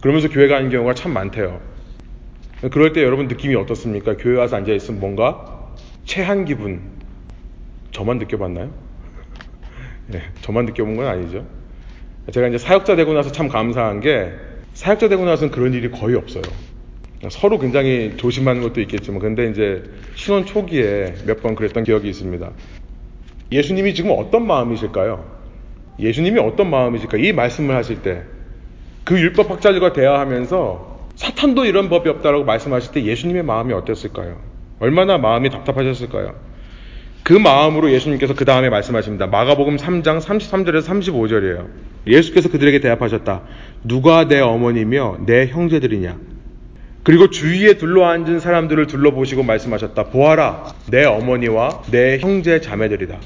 그러면서 교회 가는 경우가 참 많대요. 그럴 때 여러분 느낌이 어떻습니까? 교회 와서 앉아 있으면 뭔가 체한 기분 저만 느껴봤나요? 네, 저만 느껴본 건 아니죠. 제가 이제 사역자 되고 나서 참 감사한 게 사역자 되고 나서는 그런 일이 거의 없어요. 서로 굉장히 조심하는 것도 있겠지만 근데 이제 신혼 초기에 몇 번 그랬던 기억이 있습니다. 예수님이 지금 어떤 마음이실까요? 예수님이 어떤 마음이실까? 이 말씀을 하실 때 그 율법 학자들과 대화하면서 사탄도 이런 법이 없다라고 말씀하실 때 예수님의 마음이 어땠을까요? 얼마나 마음이 답답하셨을까요? 그 마음으로 예수님께서 그 다음에 말씀하십니다. 마가복음 3장 33절에서 35절이에요. 예수께서 그들에게 대답하셨다. 누가 내 어머니며 내 형제들이냐? 그리고 주위에 둘러앉은 사람들을 둘러보시고 말씀하셨다. 보아라, 내 어머니와 내 형제 자매들이다.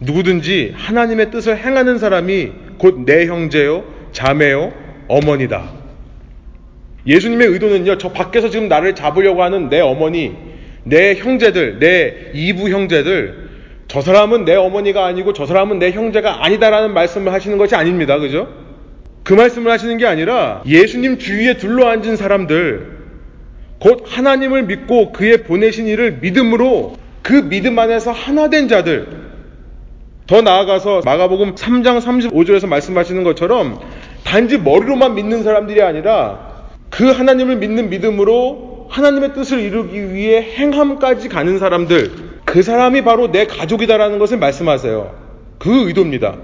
누구든지 하나님의 뜻을 행하는 사람이 곧 내 형제요, 자매요, 어머니다. 예수님의 의도는요, 저 밖에서 지금 나를 잡으려고 하는 내 어머니, 내 형제들, 내 이부 형제들, 저 사람은 내 어머니가 아니고 저 사람은 내 형제가 아니다라는 말씀을 하시는 것이 아닙니다. 그죠? 그 말씀을 하시는 게 아니라 예수님 주위에 둘러 앉은 사람들, 곧 하나님을 믿고 그의 보내신 일을 믿음으로 그 믿음 안에서 하나 된 자들, 더 나아가서 마가복음 3장 35절에서 말씀하시는 것처럼 단지 머리로만 믿는 사람들이 아니라 그 하나님을 믿는 믿음으로 하나님의 뜻을 이루기 위해 행함까지 가는 사람들, 그 사람이 바로 내 가족이다라는 것을 말씀하세요. 그 의도입니다.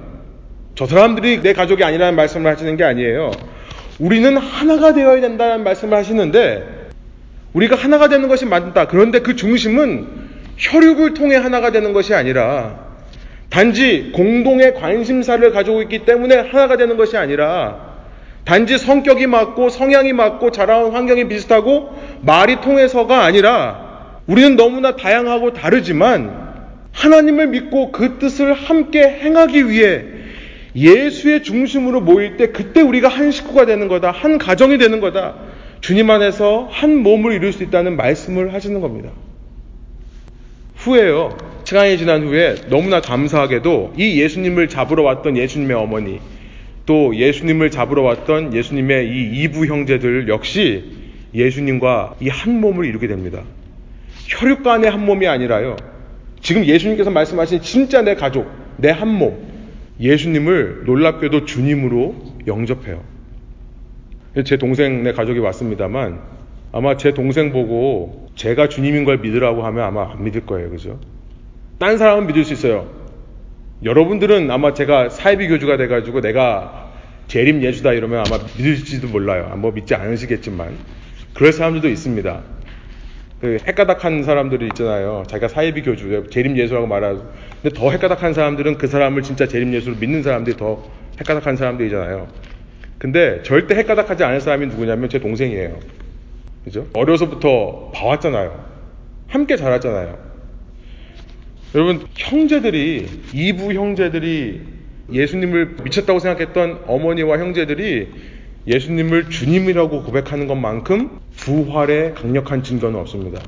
저 사람들이 내 가족이 아니라는 말씀을 하시는 게 아니에요. 우리는 하나가 되어야 된다는 말씀을 하시는데 우리가 하나가 되는 것이 맞다. 그런데 그 중심은 혈육을 통해 하나가 되는 것이 아니라 단지 공동의 관심사를 가지고 있기 때문에 하나가 되는 것이 아니라 단지 성격이 맞고 성향이 맞고 자라온 환경이 비슷하고 말이 통해서가 아니라 우리는 너무나 다양하고 다르지만 하나님을 믿고 그 뜻을 함께 행하기 위해 예수의 중심으로 모일 때 그때 우리가 한 식구가 되는 거다. 한 가정이 되는 거다. 주님 안에서 한 몸을 이룰 수 있다는 말씀을 하시는 겁니다. 후에요. 시간이 지난 후에 너무나 감사하게도 이 예수님을 잡으러 왔던 예수님의 어머니, 또 예수님을 잡으러 왔던 예수님의 이 이부 형제들 역시 예수님과 이 한 몸을 이루게 됩니다. 혈육 간의 한 몸이 아니라요. 지금 예수님께서 말씀하신 진짜 내 가족, 내 한 몸, 예수님을 놀랍게도 주님으로 영접해요. 제 동생네 가족이 왔습니다만 아마 제 동생 보고 제가 주님인 걸 믿으라고 하면 아마 안 믿을 거예요. 그죠? 딴 사람은 믿을 수 있어요. 여러분들은 아마 제가 사이비 교주가 돼가지고 내가 재림 예수다 이러면 아마 믿을지도 몰라요. 뭐 믿지 않으시겠지만 그럴 사람들도 있습니다. 그 헷가닥한 사람들이 있잖아요. 자기가 사이비 교주, 재림 예수라고 말하고 근데 더 헷가닥한 사람들은 그 사람을 진짜 재림 예수로 믿는 사람들이 더 헷가닥한 사람들이잖아요. 근데 절대 헷가닥하지 않을 사람이 누구냐면 제 동생이에요. 그죠? 어려서부터 봐왔잖아요. 함께 자랐잖아요. 여러분, 형제들이, 이부 형제들이 예수님을 미쳤다고 생각했던 어머니와 형제들이 예수님을 주님이라고 고백하는 것만큼 부활의 강력한 증거는 없습니다.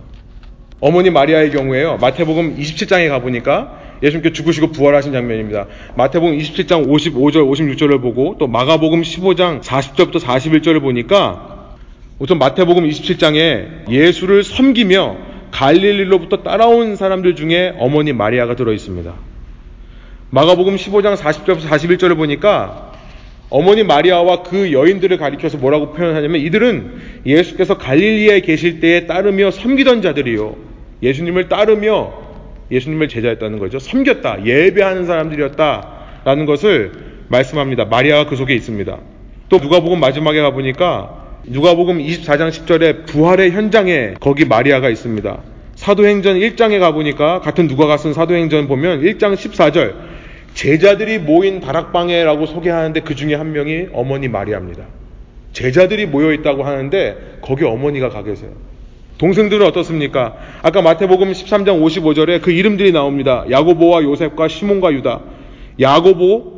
어머니 마리아의 경우에요. 마태복음 27장에 가보니까 예수님께 죽으시고 부활하신 장면입니다. 마태복음 27장 55절, 56절을 보고 또 마가복음 15장 40절부터 41절을 보니까 우선 마태복음 27장에 예수를 섬기며 갈릴리로부터 따라온 사람들 중에 어머니 마리아가 들어 있습니다. 마가복음 15장 40절부터 41절을 보니까 어머니 마리아와 그 여인들을 가리켜서 뭐라고 표현하냐면 이들은 예수께서 갈릴리에 계실 때에 따르며 섬기던 자들이요. 예수님을 따르며 예수님을 제자였다는 거죠. 섬겼다. 예배하는 사람들이었다라는 것을 말씀합니다. 마리아가 그 속에 있습니다. 또 누가복음 마지막에 가 보니까 누가복음 24장 10절에 부활의 현장에 거기 마리아가 있습니다. 사도행전 1장에 가 보니까 같은 누가가 쓴 사도행전 보면 1장 14절 제자들이 모인 다락방에라고 소개하는데 그 중에 한 명이 어머니 마리아입니다. 제자들이 모여 있다고 하는데 거기 어머니가 가 계세요. 동생들은 어떻습니까? 아까 마태복음 13장 55절에 그 이름들이 나옵니다. 야고보와 요셉과 시몬과 유다. 야고보,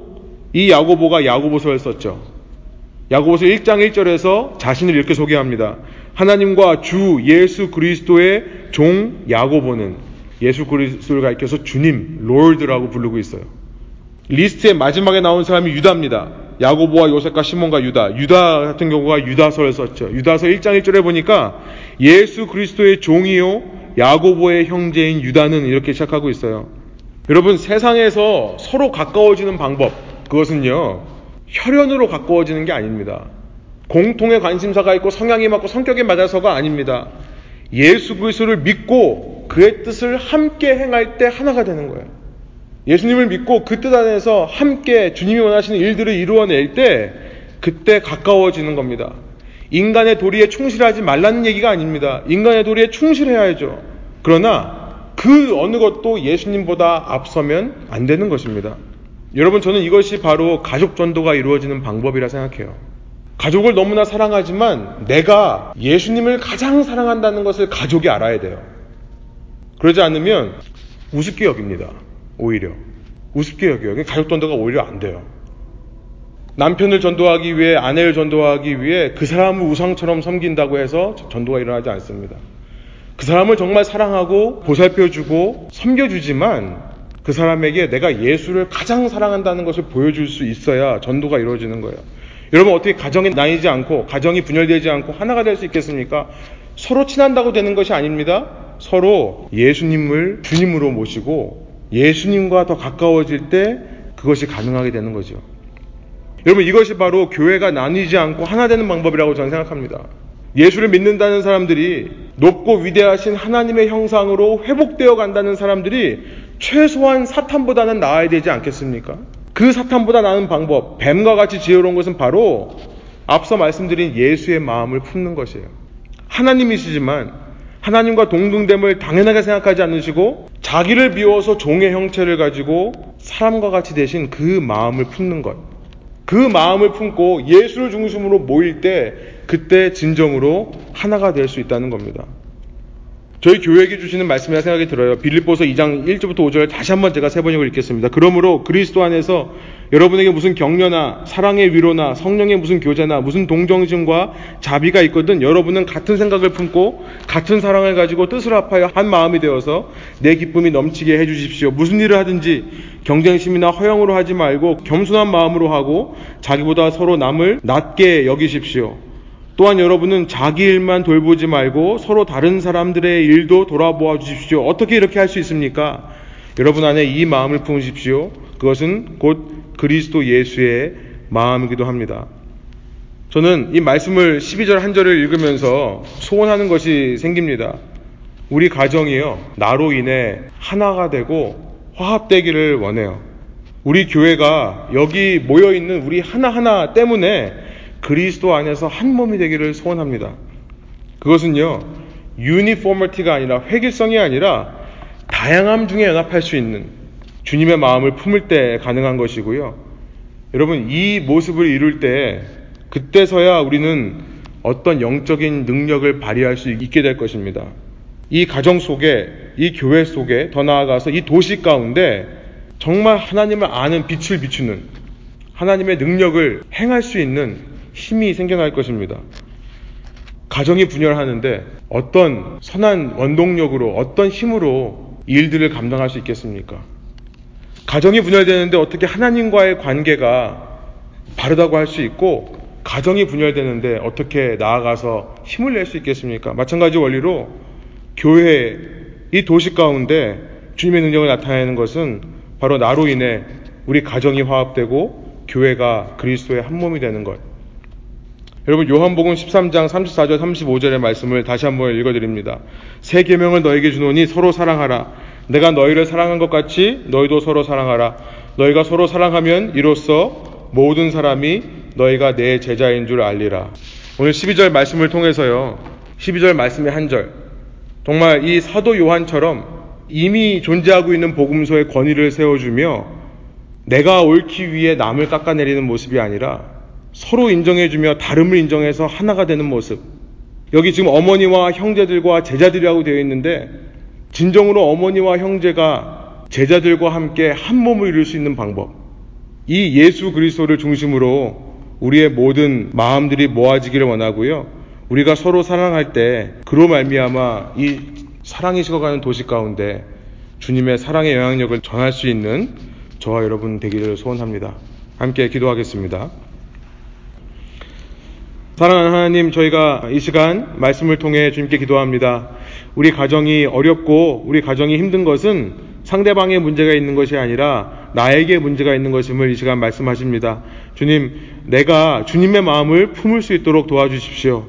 이 야고보가 야고보서를 썼죠. 야고보서 1장 1절에서 자신을 이렇게 소개합니다. 하나님과 주 예수 그리스도의 종 야고보는 예수 그리스도를 가리켜서 주님, 롤드라고 부르고 있어요. 리스트의 마지막에 나온 사람이 유다입니다. 야고보와 요셉과 시몬과 유다. 유다 같은 경우가 유다서를 썼죠. 유다서 1장 1절에 보니까 예수 그리스도의 종이요 야고보의 형제인 유다는 이렇게 시작하고 있어요. 여러분 세상에서 서로 가까워지는 방법 그것은요 혈연으로 가까워지는 게 아닙니다. 공통의 관심사가 있고 성향이 맞고 성격이 맞아서가 아닙니다. 예수 그리스도를 믿고 그의 뜻을 함께 행할 때 하나가 되는 거예요. 예수님을 믿고 그 뜻 안에서 함께 주님이 원하시는 일들을 이루어낼 때 그때 가까워지는 겁니다. 인간의 도리에 충실하지 말라는 얘기가 아닙니다. 인간의 도리에 충실해야죠. 그러나 그 어느 것도 예수님보다 앞서면 안 되는 것입니다. 여러분 저는 이것이 바로 가족 전도가 이루어지는 방법이라 생각해요. 가족을 너무나 사랑하지만 내가 예수님을 가장 사랑한다는 것을 가족이 알아야 돼요. 그러지 않으면 우습게 여깁니다. 오히려. 우습게 여겨요. 가족 전도가 오히려 안 돼요. 남편을 전도하기 위해 아내를 전도하기 위해 그 사람을 우상처럼 섬긴다고 해서 전도가 일어나지 않습니다. 그 사람을 정말 사랑하고 보살펴주고 섬겨주지만 그 사람에게 내가 예수를 가장 사랑한다는 것을 보여줄 수 있어야 전도가 이루어지는 거예요. 여러분 어떻게 가정이 나뉘지 않고 가정이 분열되지 않고 하나가 될 수 있겠습니까? 서로 친한다고 되는 것이 아닙니다. 서로 예수님을 주님으로 모시고 예수님과 더 가까워질 때 그것이 가능하게 되는 거죠. 여러분 이것이 바로 교회가 나뉘지 않고 하나 되는 방법이라고 저는 생각합니다. 예수를 믿는다는 사람들이 높고 위대하신 하나님의 형상으로 회복되어 간다는 사람들이 최소한 사탄보다는 나아야 되지 않겠습니까? 그 사탄보다 나은 방법, 뱀과 같이 지혜로운 것은 바로 앞서 말씀드린 예수의 마음을 품는 것이에요. 하나님이시지만 하나님과 동등됨을 당연하게 생각하지 않으시고 자기를 비워서 종의 형체를 가지고 사람과 같이 되신 그 마음을 품는 것. 그 마음을 품고 예수를 중심으로 모일 때 그때 진정으로 하나가 될 수 있다는 겁니다. 저희 교회에게 주시는 말씀이라 생각이 들어요. 빌립보서 2장 1절부터 5절 다시 한번 제가 세 번역을 읽겠습니다. 그러므로 그리스도 안에서 여러분에게 무슨 격려나 사랑의 위로나 성령의 무슨 교제나 무슨 동정심과 자비가 있거든 여러분은 같은 생각을 품고 같은 사랑을 가지고 뜻을 합하여 한 마음이 되어서 내 기쁨이 넘치게 해 주십시오. 무슨 일을 하든지 경쟁심이나 허영으로 하지 말고 겸손한 마음으로 하고 자기보다 서로 남을 낮게 여기십시오. 또한 여러분은 자기 일만 돌보지 말고 서로 다른 사람들의 일도 돌아보아 주십시오. 어떻게 이렇게 할 수 있습니까? 여러분 안에 이 마음을 품으십시오. 그것은 곧 그리스도 예수의 마음이기도 합니다. 저는 이 말씀을 12절 한 절을 읽으면서 소원하는 것이 생깁니다. 우리 가정이요, 나로 인해 하나가 되고 화합되기를 원해요. 우리 교회가 여기 모여 있는 우리 하나하나 때문에 그리스도 안에서 한 몸이 되기를 소원합니다. 그것은요, 유니포머티가 아니라 획일성이 아니라 다양함 중에 연합할 수 있는 주님의 마음을 품을 때 가능한 것이고요. 여러분, 이 모습을 이룰 때 그때서야 우리는 어떤 영적인 능력을 발휘할 수 있게 될 것입니다. 이 가정 속에, 이 교회 속에, 더 나아가서 이 도시 가운데 정말 하나님을 아는 빛을 비추는 하나님의 능력을 행할 수 있는 힘이 생겨날 것입니다. 가정이 분열하는데 어떤 선한 원동력으로 어떤 힘으로 일들을 감당할 수 있겠습니까? 가정이 분열되는데 어떻게 하나님과의 관계가 바르다고 할 수 있고 가정이 분열되는데 어떻게 나아가서 힘을 낼 수 있겠습니까? 마찬가지 원리로 교회 이 도시 가운데 주님의 능력을 나타내는 것은 바로 나로 인해 우리 가정이 화합되고 교회가 그리스도의 한 몸이 되는 것. 여러분 요한복음 13장 34절 35절의 말씀을 다시 한번 읽어드립니다. 새 계명을 너에게 주노니 서로 사랑하라. 내가 너희를 사랑한 것 같이 너희도 서로 사랑하라. 너희가 서로 사랑하면 이로써 모든 사람이 너희가 내 제자인 줄 알리라. 오늘 12절 말씀을 통해서요. 12절 말씀의 한 절. 정말 이 사도 요한처럼 이미 존재하고 있는 복음서의 권위를 세워주며 내가 옳기 위해 남을 깎아내리는 모습이 아니라 서로 인정해주며 다름을 인정해서 하나가 되는 모습. 여기 지금 어머니와 형제들과 제자들이라고 되어 있는데 진정으로 어머니와 형제가 제자들과 함께 한 몸을 이룰 수 있는 방법. 이 예수 그리스도를 중심으로 우리의 모든 마음들이 모아지기를 원하고요. 우리가 서로 사랑할 때 그로 말미암아 이 사랑이 식어가는 도시 가운데 주님의 사랑의 영향력을 전할 수 있는 저와 여러분 되기를 소원합니다. 함께 기도하겠습니다. 사랑하는 하나님, 저희가 이 시간 말씀을 통해 주님께 기도합니다. 우리 가정이 어렵고 우리 가정이 힘든 것은 상대방의 문제가 있는 것이 아니라 나에게 문제가 있는 것임을 이 시간 말씀하십니다. 주님, 내가 주님의 마음을 품을 수 있도록 도와주십시오.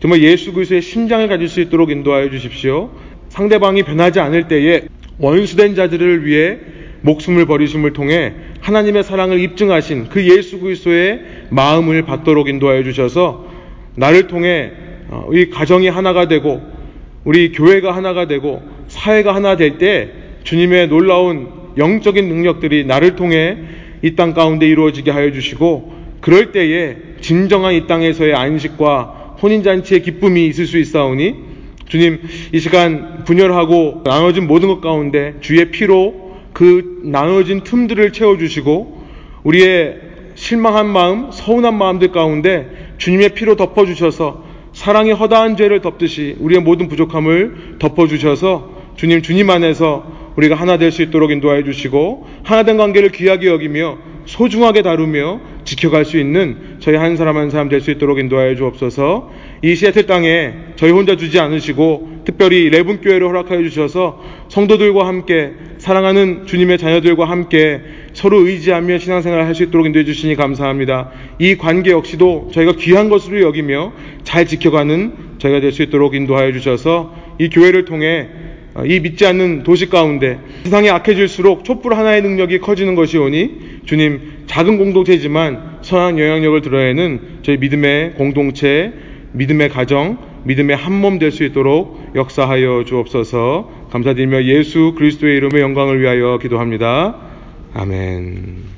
정말 예수 그리스도의 심장을 가질 수 있도록 인도하여 주십시오. 상대방이 변하지 않을 때에 원수된 자들을 위해 목숨을 버리심을 통해 하나님의 사랑을 입증하신 그 예수 그리스도의 마음을 받도록 인도하여 주셔서 나를 통해 어, 이 가정이 하나가 되고 우리 교회가 하나가 되고 사회가 하나 될 때 주님의 놀라운 영적인 능력들이 나를 통해 이 땅 가운데 이루어지게 하여 주시고 그럴 때에 진정한 이 땅에서의 안식과 혼인잔치의 기쁨이 있을 수 있사오니 주님 이 시간 분열하고 나눠진 모든 것 가운데 주의 피로 그 나눠진 틈들을 채워주시고 우리의 실망한 마음, 서운한 마음들 가운데 주님의 피로 덮어주셔서 사랑의 허다한 죄를 덮듯이 우리의 모든 부족함을 덮어주셔서 주님, 주님 안에서 우리가 하나 될 수 있도록 인도하여 주시고 하나된 관계를 귀하게 여기며 소중하게 다루며 지켜갈 수 있는 저희 한 사람 한 사람 될 수 있도록 인도하여 주옵소서. 이 시애틀 땅에 저희 혼자 두지 않으시고 특별히 레븐 교회를 허락하여 주셔서 성도들과 함께 사랑하는 주님의 자녀들과 함께 서로 의지하며 신앙생활을 할 수 있도록 인도해 주시니 감사합니다. 이 관계 역시도 저희가 귀한 것으로 여기며 잘 지켜가는 저희가 될 수 있도록 인도하여 주셔서 이 교회를 통해 이 믿지 않는 도시 가운데 세상이 악해질수록 촛불 하나의 능력이 커지는 것이오니 주님 작은 공동체지만 선한 영향력을 드러내는 저희 믿음의 공동체, 믿음의 가정, 믿음의 한 몸 될 수 있도록 역사하여 주옵소서 감사드리며 예수 그리스도의 이름의 영광을 위하여 기도합니다. 아멘.